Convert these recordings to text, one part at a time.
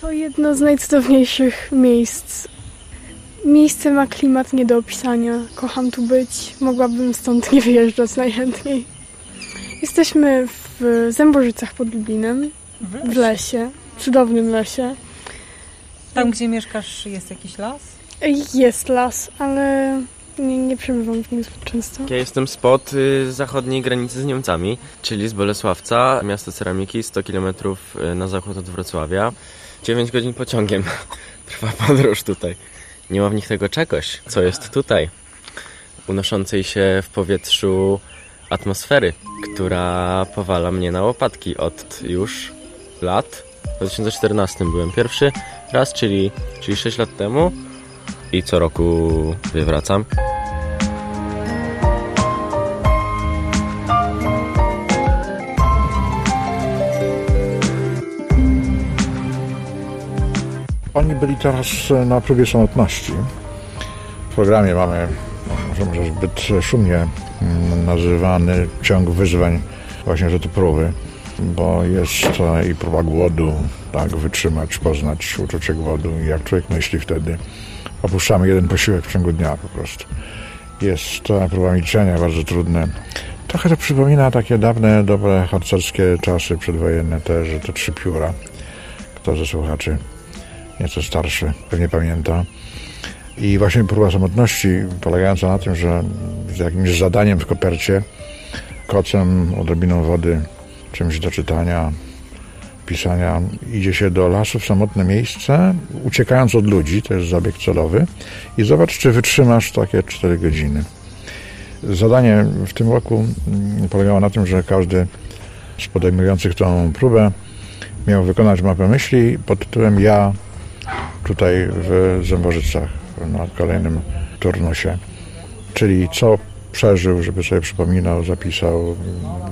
To jedno z najcudowniejszych miejsc. Miejsce ma klimat nie do opisania. Kocham tu być. Mogłabym stąd nie wyjeżdżać najchętniej. Jesteśmy w Zębożycach pod Lublinem, w lesie, cudownym lesie. Tam, gdzie mieszkasz, jest jakiś las? Jest las, ale nie, nie przebywam w nim zbyt często. Ja jestem spod y, zachodniej granicy z Niemcami, czyli z Bolesławca, miasto ceramiki, 100 km na zachód od Wrocławia. 9 godzin pociągiem trwa podróż tutaj. Nie ma w nich tego czegoś, co jest tutaj, unoszącej się w powietrzu atmosfery, która powala mnie na łopatki od już lat. W 2014 byłem pierwszy raz, czyli, czyli 6 lat temu i co roku wywracam. Oni byli teraz na próbie samotności. W programie mamy, może, może zbyt szumnie mm, nazywany ciąg wyzwań właśnie, że to próby, bo jest to i próba głodu, tak, wytrzymać, poznać uczucie głodu i jak człowiek myśli wtedy, opuszczamy jeden posiłek w ciągu dnia po prostu. Jest to próba milczenia, bardzo trudne. Trochę to przypomina takie dawne, dobre harcerskie czasy przedwojenne te, że to trzy pióra. Kto ze słuchaczy nieco starszy pewnie pamięta. I właśnie próba samotności polegająca na tym, że z jakimś zadaniem w kopercie, kocem, odrobiną wody, czymś do czytania, pisania, idzie się do lasu w samotne miejsce, uciekając od ludzi, to jest zabieg celowy i zobacz, czy wytrzymasz takie 4 godziny. Zadanie w tym roku mm, polegało na tym, że każdy z podejmujących tą próbę miał wykonać mapę myśli pod tytułem Ja tutaj w Zębożycach na kolejnym turnusie. Czyli co przeżył, żeby sobie przypominał, zapisał,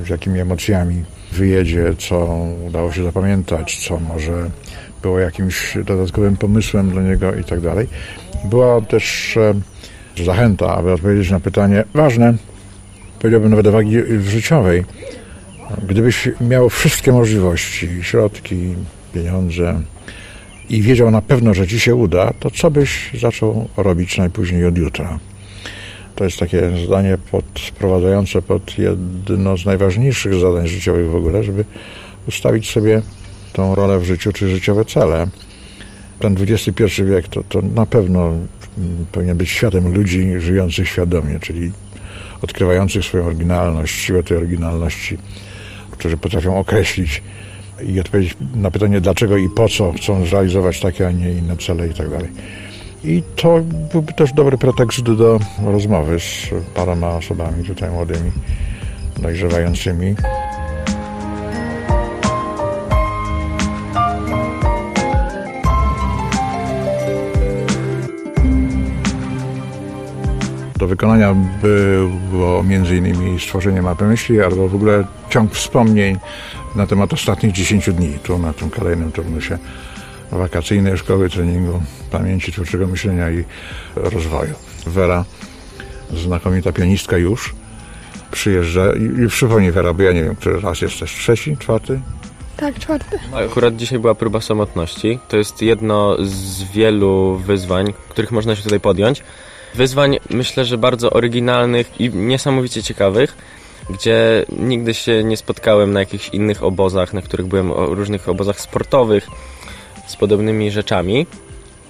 z jakimi emocjami wyjedzie, co udało się zapamiętać, co może było jakimś dodatkowym pomysłem dla niego i tak dalej. Była też e, zachęta, aby odpowiedzieć na pytanie ważne, powiedziałbym nawet wagi życiowej. Gdybyś miał wszystkie możliwości, środki, pieniądze, i wiedział na pewno, że ci się uda, to co byś zaczął robić najpóźniej od jutra? To jest takie zadanie podprowadzające pod jedno z najważniejszych zadań życiowych w ogóle, żeby ustawić sobie tą rolę w życiu, czy życiowe cele. Ten XXI wiek to, to na pewno powinien być światem ludzi żyjących świadomie, czyli odkrywających swoją oryginalność, siłę tej oryginalności, którzy potrafią określić i odpowiedzieć na pytanie dlaczego i po co chcą zrealizować takie, a nie inne cele i tak dalej. I to byłby też dobry pretekst do rozmowy z paroma osobami tutaj młodymi, dojrzewającymi. Do wykonania było innymi stworzenie mapy myśli albo w ogóle ciąg wspomnień na temat ostatnich 10 dni tu na tym kolejnym turnusie wakacyjnej szkoły treningu pamięci, twórczego myślenia i rozwoju. Wera, znakomita pianistka już, przyjeżdża i, i przypomnij Wera, bo ja nie wiem, który raz jesteś, trzeci, czwarty? Tak, czwarty. Akurat dzisiaj była próba samotności. To jest jedno z wielu wyzwań, których można się tutaj podjąć. Wyzwań myślę, że bardzo oryginalnych i niesamowicie ciekawych gdzie nigdy się nie spotkałem na jakichś innych obozach, na których byłem o różnych obozach sportowych z podobnymi rzeczami.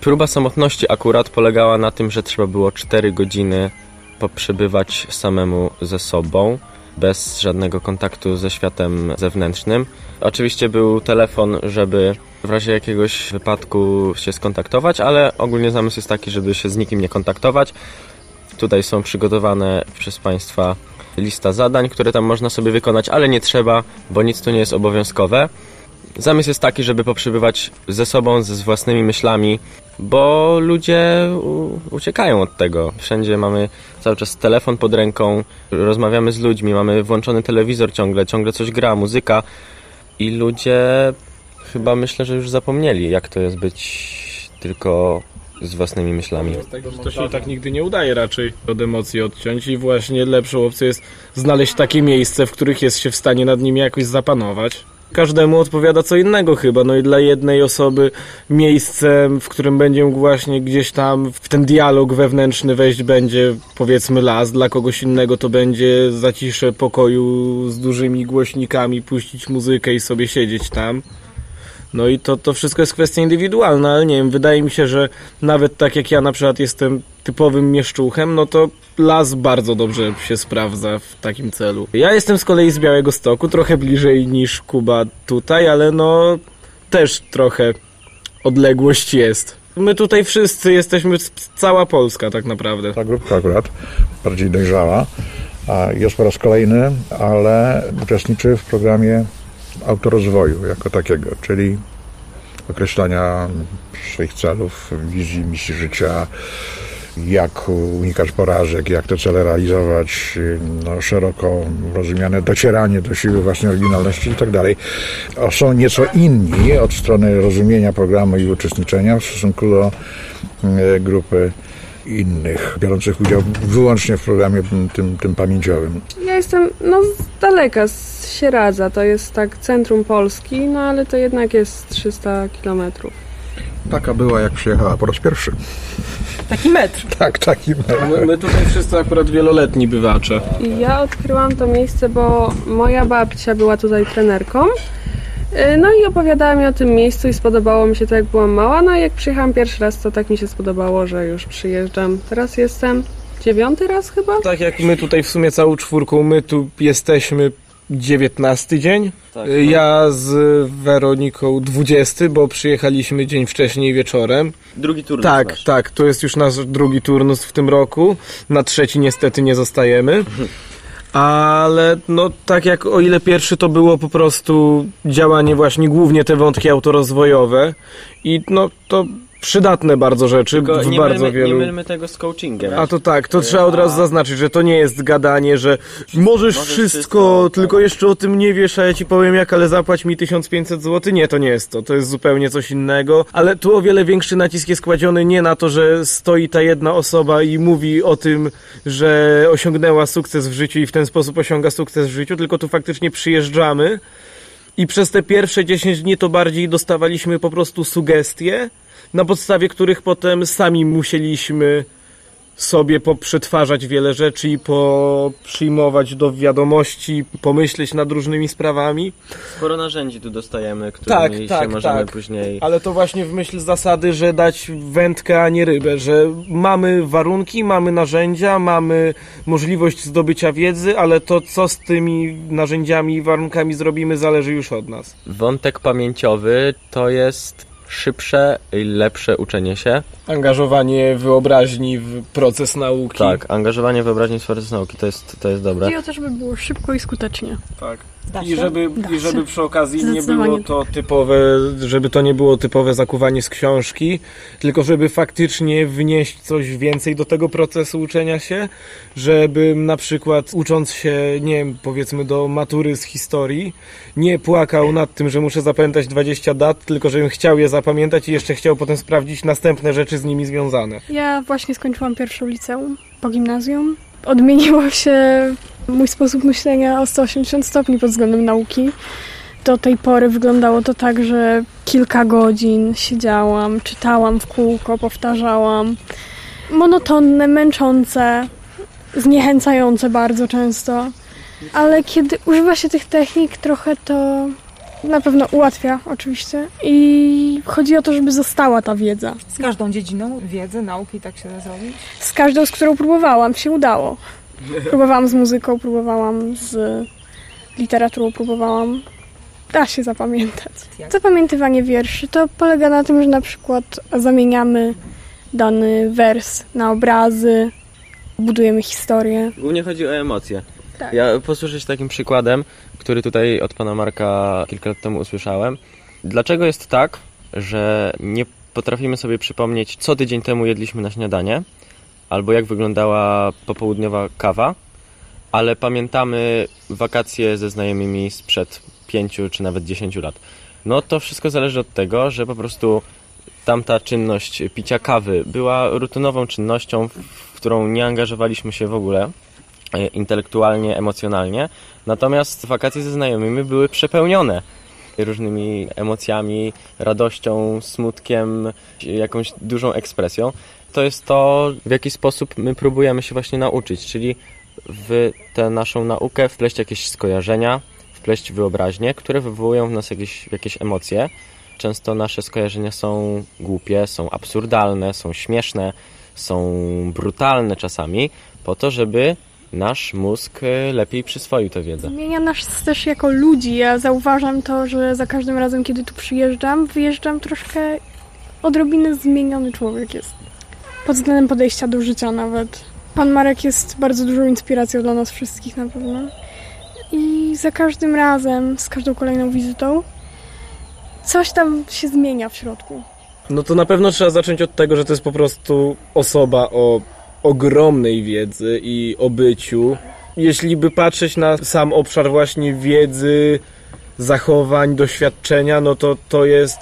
Próba samotności akurat polegała na tym, że trzeba było 4 godziny poprzebywać samemu ze sobą, bez żadnego kontaktu ze światem zewnętrznym. Oczywiście był telefon, żeby w razie jakiegoś wypadku się skontaktować, ale ogólnie zamysł jest taki, żeby się z nikim nie kontaktować. Tutaj są przygotowane przez Państwa lista zadań, które tam można sobie wykonać, ale nie trzeba, bo nic tu nie jest obowiązkowe. Zamysł jest taki, żeby poprzebywać ze sobą, ze własnymi myślami, bo ludzie uciekają od tego. Wszędzie mamy cały czas telefon pod ręką, rozmawiamy z ludźmi, mamy włączony telewizor ciągle, ciągle coś gra, muzyka i ludzie chyba myślę, że już zapomnieli, jak to jest być tylko z własnymi myślami. To się tak nigdy nie udaje raczej od emocji odciąć i właśnie lepszą opcją jest znaleźć takie miejsce, w których jest się w stanie nad nimi jakoś zapanować. Każdemu odpowiada co innego chyba, no i dla jednej osoby miejscem, w którym będzie mógł właśnie gdzieś tam w ten dialog wewnętrzny wejść będzie powiedzmy las, dla kogoś innego to będzie zacisze pokoju z dużymi głośnikami, puścić muzykę i sobie siedzieć tam. No i to, to wszystko jest kwestia indywidualna, ale nie wiem, wydaje mi się, że nawet tak jak ja na przykład jestem typowym mieszczuchem, no to las bardzo dobrze się sprawdza w takim celu. Ja jestem z kolei z Białego Stoku, trochę bliżej niż Kuba tutaj, ale no też trochę odległość jest. My tutaj wszyscy jesteśmy, cała Polska tak naprawdę. Ta grupka akurat bardziej dojrzała, jest po raz kolejny, ale uczestniczy w programie autorozwoju jako takiego, czyli określania swoich celów, wizji, misji życia, jak unikać porażek, jak te cele realizować, no, szeroko rozumiane docieranie do siły własnej oryginalności i tak dalej. Są nieco inni od strony rozumienia programu i uczestniczenia w stosunku do e, grupy innych, biorących udział wyłącznie w programie tym, tym pamięciowym. Ja jestem no z daleka, z Sieradza, to jest tak centrum Polski, no ale to jednak jest 300 kilometrów. Taka była, jak przyjechała po raz pierwszy. Taki metr. Tak, taki My, my tutaj wszyscy akurat wieloletni bywacze. I ja odkryłam to miejsce, bo moja babcia była tutaj trenerką. Yy, No i opowiadała mi o tym miejscu i spodobało mi się to, jak byłam mała. No i jak przyjechałam pierwszy raz, to tak mi się spodobało, że już przyjeżdżam. Teraz jestem dziewiąty raz chyba. Tak jak my tutaj w sumie całą czwórką, my tu jesteśmy 19 dzień. Tak, Y, Ja z Weroniką 20, bo przyjechaliśmy dzień wcześniej wieczorem. Drugi turn Tak, tak, to jest już nasz drugi turnus w tym roku. Na trzeci niestety nie zostajemy. Ale no tak jak o ile pierwszy to było po prostu działanie właśnie głównie te wątki autorozwojowe i no to przydatne bardzo rzeczy Tylko w nie, bardzo mylmy, wielu... nie mylmy tego z coachingiem. A to tak, to trzeba od razu zaznaczyć, że to nie jest gadanie, że możesz możesz wszystko, wszystko, tak. tylko jeszcze o tym nie wiesz, a ja ci powiem jak, ale zapłać mi 1500 zł. Nie, to nie jest to, to jest zupełnie coś innego. Ale tu o wiele większy nacisk jest kładziony nie na to, że stoi ta jedna osoba i mówi o tym, że osiągnęła sukces w życiu i w ten sposób osiąga sukces w życiu, tylko tu faktycznie przyjeżdżamy i przez te pierwsze 10 dni to bardziej dostawaliśmy po prostu sugestie, na podstawie których potem sami musieliśmy sobie poprzetwarzać wiele rzeczy i przyjmować do wiadomości, pomyśleć nad różnymi sprawami. Sporo narzędzi tu dostajemy, którymi Tak, się tak, możemy tak. później... Ale to właśnie w myśl zasady, że dać wędkę, a nie rybę, że mamy warunki, mamy narzędzia, mamy możliwość zdobycia wiedzy, ale to co z tymi narzędziami i warunkami zrobimy zależy już od nas. Wątek pamięciowy to jest szybsze i lepsze uczenie się. Angażowanie wyobraźni w proces nauki. Tak, angażowanie wyobraźni w proces nauki to jest, to jest dobre. O to, żeby było szybko i skutecznie. Tak. Da I żeby, Da I żeby przy okazji nie było to typowe, żeby to nie było typowe zakuwanie z książki, tylko żeby faktycznie wnieść coś więcej do tego procesu uczenia się, żeby na przykład ucząc się, nie wiem, powiedzmy do matury z historii, nie płakał nad tym, że muszę zapamiętać 20 dat, tylko żebym chciał je zapamiętać i jeszcze chciał potem sprawdzić następne rzeczy z nimi związane. Ja właśnie skończyłam pierwszą liceum po gimnazjum. Odmieniło się mój sposób myślenia o 180 stopni pod względem nauki. Do tej pory wyglądało to tak, że kilka godzin siedziałam, czytałam w kółko, powtarzałam. Monotonne, męczące, zniechęcające bardzo często. Ale kiedy używa się tych technik, trochę to na pewno ułatwia oczywiście. I chodzi o to, żeby została ta wiedza. Z każdą dziedziną wiedzy, nauki, tak się zrobi? Z każdą, z którą próbowałam, się udało. Próbowałam z muzyką, próbowałam z literaturą, próbowałam. Da się zapamiętać. Zapamiętywanie wierszy to polega na tym, że na przykład zamieniamy dany wers na obrazy, budujemy historię. Głównie chodzi o emocje. Tak. Ja posłużę się takim przykładem, który tutaj od pana Marka kilka lat temu usłyszałem. Dlaczego jest tak, że nie potrafimy sobie przypomnieć, co tydzień temu jedliśmy na śniadanie, albo jak wyglądała popołudniowa kawa, ale pamiętamy wakacje ze znajomymi sprzed pięciu czy nawet dziesięciu lat. No to wszystko zależy od tego, że po prostu tamta czynność picia kawy była rutynową czynnością, w którą nie angażowaliśmy się w ogóle e, intelektualnie, emocjonalnie. Natomiast wakacje ze znajomymi były przepełnione. różnymi emocjami, radością, smutkiem, jakąś dużą ekspresją. To jest to, w jaki sposób my próbujemy się właśnie nauczyć, czyli w tę naszą naukę wpleść jakieś skojarzenia, wpleść wyobraźnie, które wywołują w nas jakieś, jakieś emocje. Często nasze skojarzenia są głupie, są absurdalne, są śmieszne, są brutalne czasami, po to, żeby nasz mózg e, lepiej przyswoił tę wiedzę. Zmienia nas też jako ludzi. Ja zauważam to, że za każdym razem, kiedy tu przyjeżdżam, wyjeżdżam troszkę odrobinę zmieniony człowiek jest. Pod względem podejścia do życia nawet. Pan Marek jest bardzo dużą inspiracją dla nas wszystkich na pewno. I za każdym razem, z każdą kolejną wizytą, coś tam się zmienia w środku. No to na pewno trzeba zacząć od tego, że to jest po prostu osoba o ogromnej wiedzy i o byciu. Jeśli by patrzeć na sam obszar właśnie wiedzy, zachowań, doświadczenia, no to to jest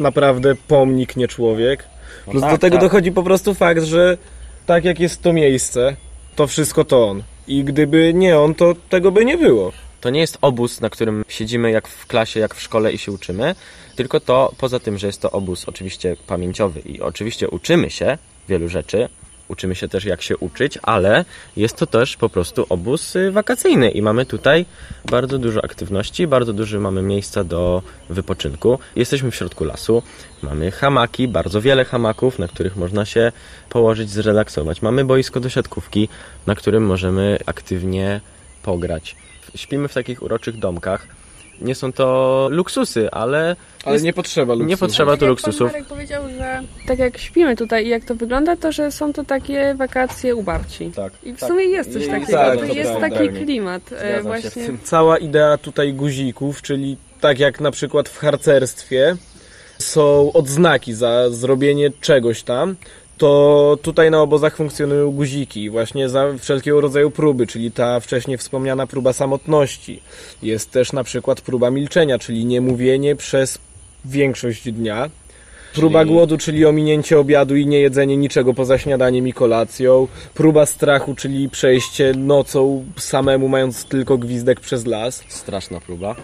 naprawdę pomnik, nie człowiek. No Plus tak, do tego tak. dochodzi po prostu fakt, że tak jak jest to miejsce, to wszystko to on. I gdyby nie on, to tego by nie było. To nie jest obóz, na którym siedzimy jak w klasie, jak w szkole i się uczymy, tylko to poza tym, że jest to obóz oczywiście pamięciowy i oczywiście uczymy się wielu rzeczy, uczymy się też jak się uczyć, ale jest to też po prostu obóz y, wakacyjny i mamy tutaj bardzo dużo aktywności, bardzo dużo mamy miejsca do wypoczynku. Jesteśmy w środku lasu, mamy hamaki, bardzo wiele hamaków, na których można się położyć, zrelaksować. Mamy boisko do siatkówki, na którym możemy aktywnie pograć. Śpimy w takich uroczych domkach. Nie są to luksusy, ale Ale Jest- nie potrzeba luksusu. nie potrzeba tu luksusów. Pan Marek powiedział, że tak jak śpimy tutaj i jak to wygląda, to że są to takie wakacje u babci. Tak. I w sumie jest coś I- takiego. tak, to to jest prawda. taki klimat. e, Zgadzam właśnie. Cała idea tutaj guzików, czyli tak jak na przykład w harcerstwie są odznaki za zrobienie czegoś tam, to tutaj na obozach funkcjonują guziki właśnie za wszelkiego rodzaju próby, czyli ta wcześniej wspomniana próba samotności. Jest też na przykład próba milczenia, czyli niemówienie przez większość dnia. Próba Czyli- głodu, czyli ominięcie obiadu i nie jedzenie niczego poza śniadaniem i kolacją. Próba strachu, czyli przejście nocą samemu, mając tylko gwizdek przez las. Straszna próba.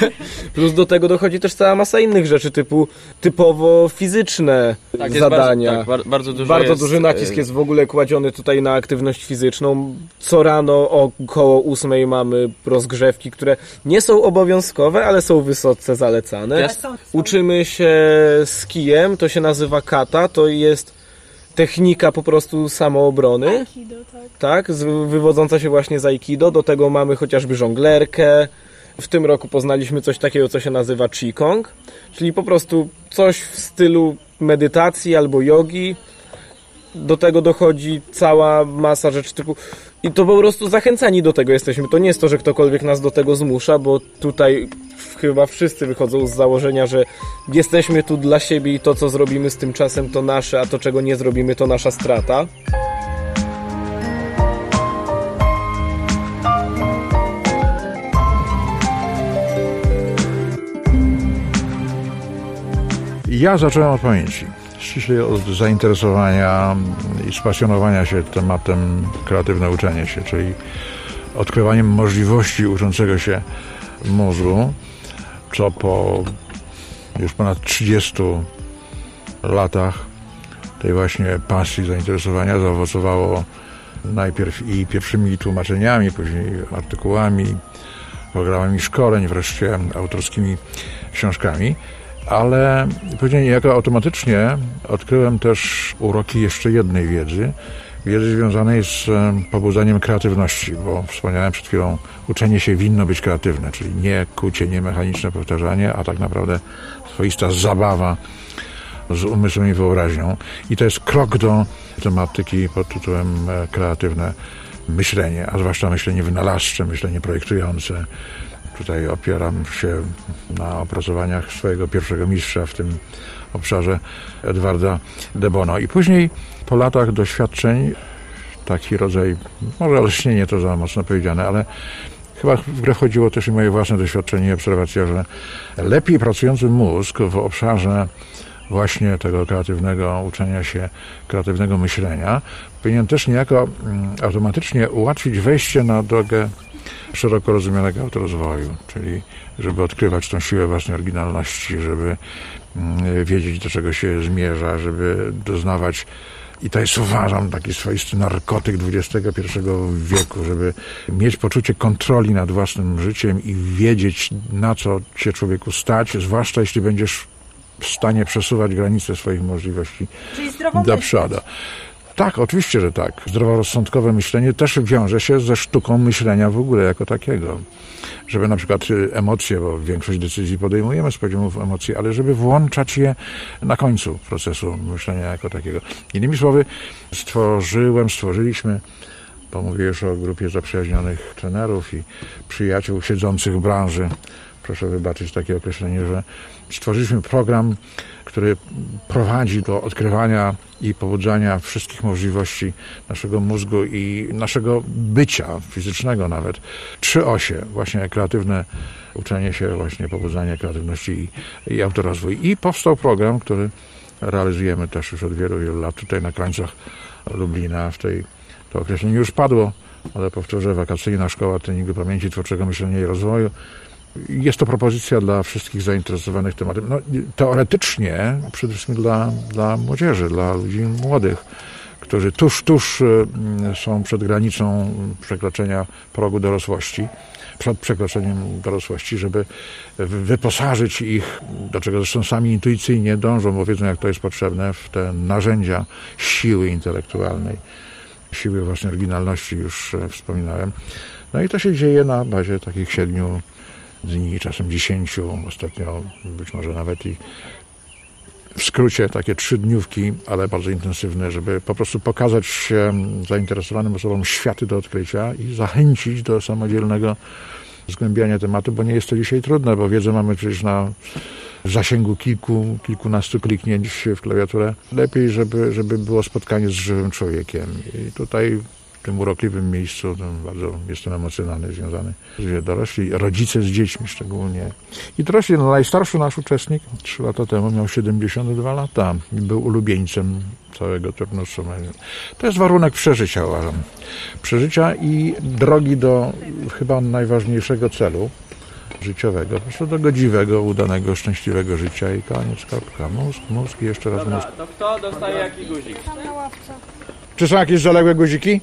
Plus do tego dochodzi też cała masa innych rzeczy, typu typowo fizyczne jest zadania. Bardzo, tak, bar- bardzo dużo Bardzo jest, duży nacisk y, jest w ogóle kładziony tutaj na aktywność fizyczną. Co rano około ósmej mamy rozgrzewki, które nie są obowiązkowe, ale są wysoce zalecane. Uczymy się z kijem, to się nazywa kata, to jest technika po prostu samoobrony tak, z, wywodząca się właśnie z Aikido. Do tego mamy chociażby żonglerkę. W tym roku poznaliśmy coś takiego, co się nazywa Qigong, czyli po prostu coś w stylu medytacji albo jogi. Do tego dochodzi cała masa rzeczy typu. I to po prostu zachęcani do tego jesteśmy. To nie jest to, że ktokolwiek nas do tego zmusza, bo tutaj chyba wszyscy wychodzą z założenia, że jesteśmy tu dla siebie i to, co zrobimy z tym czasem, to nasze, a to, czego nie zrobimy, to nasza strata. Ja zacząłem od pamięci. Ściśle od zainteresowania i spasjonowania się tematem kreatywne uczenie się, czyli odkrywaniem możliwości uczącego się mózgu, co po już ponad 30 latach tej właśnie pasji, zainteresowania zaowocowało najpierw i pierwszymi tłumaczeniami, później artykułami, programami szkoleń, wreszcie autorskimi książkami ale później niejako automatycznie odkryłem też uroki jeszcze jednej wiedzy, wiedzy związanej z em, pobudzaniem kreatywności, bo wspomniałem przed chwilą, uczenie się winno być kreatywne, czyli nie kucie, nie mechaniczne powtarzanie, a tak naprawdę swoista zabawa z umysłem i wyobraźnią. I to jest krok do tematyki pod tytułem e, kreatywne myślenie, a zwłaszcza myślenie wynalazcze, myślenie projektujące. Tutaj opieram się na opracowaniach swojego pierwszego mistrza w tym obszarze, Edwarda de Bono. I później po latach doświadczeń taki rodzaj, może olśnienie to za mocno powiedziane, ale chyba w grę wchodziło też i moje własne doświadczenie i obserwacja, że lepiej pracujący mózg w obszarze właśnie tego kreatywnego uczenia się, kreatywnego myślenia, powinien też niejako mm, automatycznie ułatwić wejście na drogę szeroko rozumianego autorozwoju, czyli żeby odkrywać tą siłę własnej oryginalności, żeby mm, wiedzieć, do czego się zmierza, żeby doznawać i to jest, uważam, taki swoisty narkotyk XXI wieku, żeby mieć poczucie kontroli nad własnym życiem i wiedzieć, na co się człowieku stać, zwłaszcza jeśli będziesz w stanie przesuwać granice swoich możliwości do przodu. Tak, oczywiście, że tak. Zdroworozsądkowe myślenie też wiąże się ze sztuką myślenia w ogóle jako takiego. Żeby na przykład y, emocje, bo większość decyzji podejmujemy z poziomów emocji, ale żeby włączać je na końcu procesu myślenia jako takiego. Innymi słowy, stworzyłem, stworzyliśmy, bo mówię już o grupie zaprzyjaźnionych trenerów i przyjaciół siedzących w branży. Proszę wybaczyć takie określenie, że stworzyliśmy program, który prowadzi do odkrywania i pobudzania wszystkich możliwości naszego mózgu i naszego bycia fizycznego nawet. Trzy osie, właśnie kreatywne uczenie się, właśnie pobudzanie kreatywności i, i autorozwój. I powstał program, który realizujemy też już od wielu, wielu lat tutaj na krańcach Lublina. W tej, to określenie już padło, ale powtórzę, wakacyjna szkoła treningu pamięci, twórczego myślenia i rozwoju. Jest to propozycja dla wszystkich zainteresowanych tematem. No, teoretycznie przede wszystkim dla, dla młodzieży, dla ludzi młodych, którzy tuż, tuż y, są przed granicą przekroczenia progu dorosłości, przed przekroczeniem dorosłości, żeby wyposażyć ich, do czego zresztą sami intuicyjnie dążą, bo wiedzą jak to jest potrzebne, w te narzędzia siły intelektualnej, siły własnej oryginalności, już e, wspominałem. No i to się dzieje na bazie takich siedmiu dni, czasem dziesięciu, ostatnio być może nawet i w skrócie takie trzy dniówki, ale bardzo intensywne, żeby po prostu pokazać zainteresowanym osobom światy do odkrycia i zachęcić do samodzielnego zgłębiania tematu, bo nie jest to dzisiaj trudne, bo wiedzę mamy przecież na zasięgu kilku, kilkunastu kliknięć w klawiaturę. Lepiej, żeby, żeby było spotkanie z żywym człowiekiem. I tutaj tym urokliwym miejscu bardzo jestem emocjonalny, związany. Dorośli, rodzice z dziećmi szczególnie. I dorośli, no, najstarszy nasz uczestnik trzy lata temu miał 72 lata i był ulubieńcem całego turnusu. To jest warunek przeżycia, uważam. Przeżycia i drogi do chyba najważniejszego celu życiowego, po prostu do godziwego, udanego, szczęśliwego życia i koniec, kropka. Mózg, mózg i jeszcze raz mózg. to kto dostaje jaki guzik? Czy są jakieś zaległe guziki?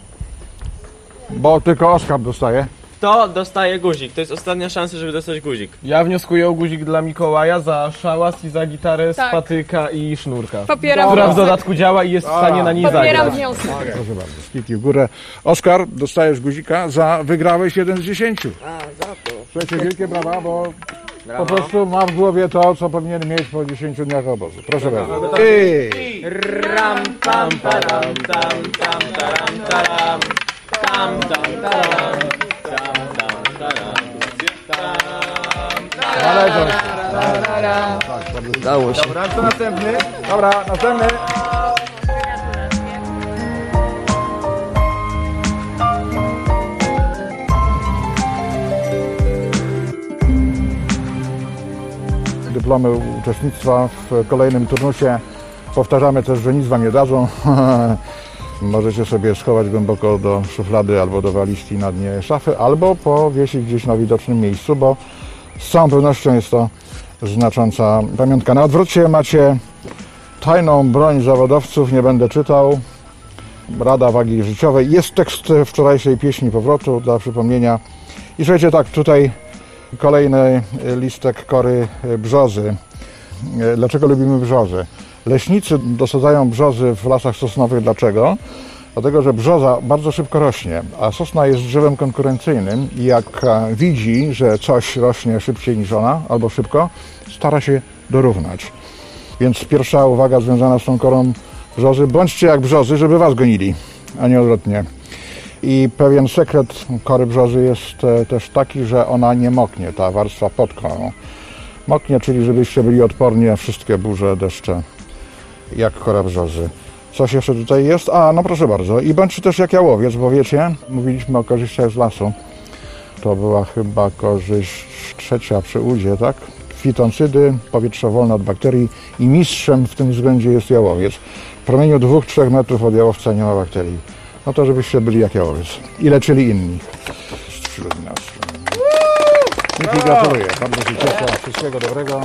Bo tylko Oskar dostaje. Kto dostaje guzik? To jest ostatnia szansa, żeby dostać guzik. Ja wnioskuję o guzik dla Mikołaja za szałas i za gitarę z Tak. patyka i sznurka. Popieram Która w wniosek. dodatku działa i jest w stanie na niej Popieram zagrać. wniosek. Proszę bardzo, skiki w górę. Oskar, dostajesz guzika za wygrałeś jeden z dziesięciu. A, za to. Słuchajcie, wielkie brawa, bo po prostu ma w głowie to, co powinien mieć po 10 dniach obozu. Proszę bardzo. I... Ram, tam, taram, tam, tam, taram, taram. Tam, tam, taram. Tam, tam, taram. Należą się. Dało się. Dobra, co następny? Dobra, następny. Dyplomy uczestnictwa w kolejnym turnusie. Powtarzamy też, że nic wam nie dadzą. Możecie sobie schować głęboko do szuflady albo do walizki na dnie szafy, albo powiesić gdzieś na widocznym miejscu, bo z całą pewnością jest to znacząca pamiątka. Na odwrocie macie tajną broń zawodowców, nie będę czytał. Rada Wagi Życiowej. Jest tekst wczorajszej pieśni powrotu dla przypomnienia. I słuchajcie, tak, tutaj kolejny listek kory brzozy. Dlaczego lubimy brzozy? Leśnicy dosadzają brzozy w lasach sosnowych. Dlaczego? Dlatego, że brzoza bardzo szybko rośnie, a sosna jest drzewem konkurencyjnym i jak e, widzi, że coś rośnie szybciej niż ona, albo szybko, stara się dorównać. Więc pierwsza uwaga związana z tą korą brzozy, bądźcie jak brzozy, żeby was gonili, a nie odwrotnie. I pewien sekret kory brzozy jest e, też taki, że ona nie moknie, ta warstwa pod korą. Moknie, czyli żebyście byli odporni na wszystkie burze, deszcze, jak kora brzozy. Coś jeszcze tutaj jest? A, no proszę bardzo. I bądźcie też jak jałowiec, bo wiecie, mówiliśmy o korzyściach z lasu. To była chyba korzyść trzecia przy udzie, tak? Fitoncydy, powietrze wolne od bakterii i mistrzem w tym względzie jest jałowiec. W promieniu 2-3 metrów od jałowca nie ma bakterii. No to żebyście byli jak jałowiec i leczyli innych. wśród nas. Dzięki, gratuluję. Bardzo się cieszę. Wszystkiego dobrego.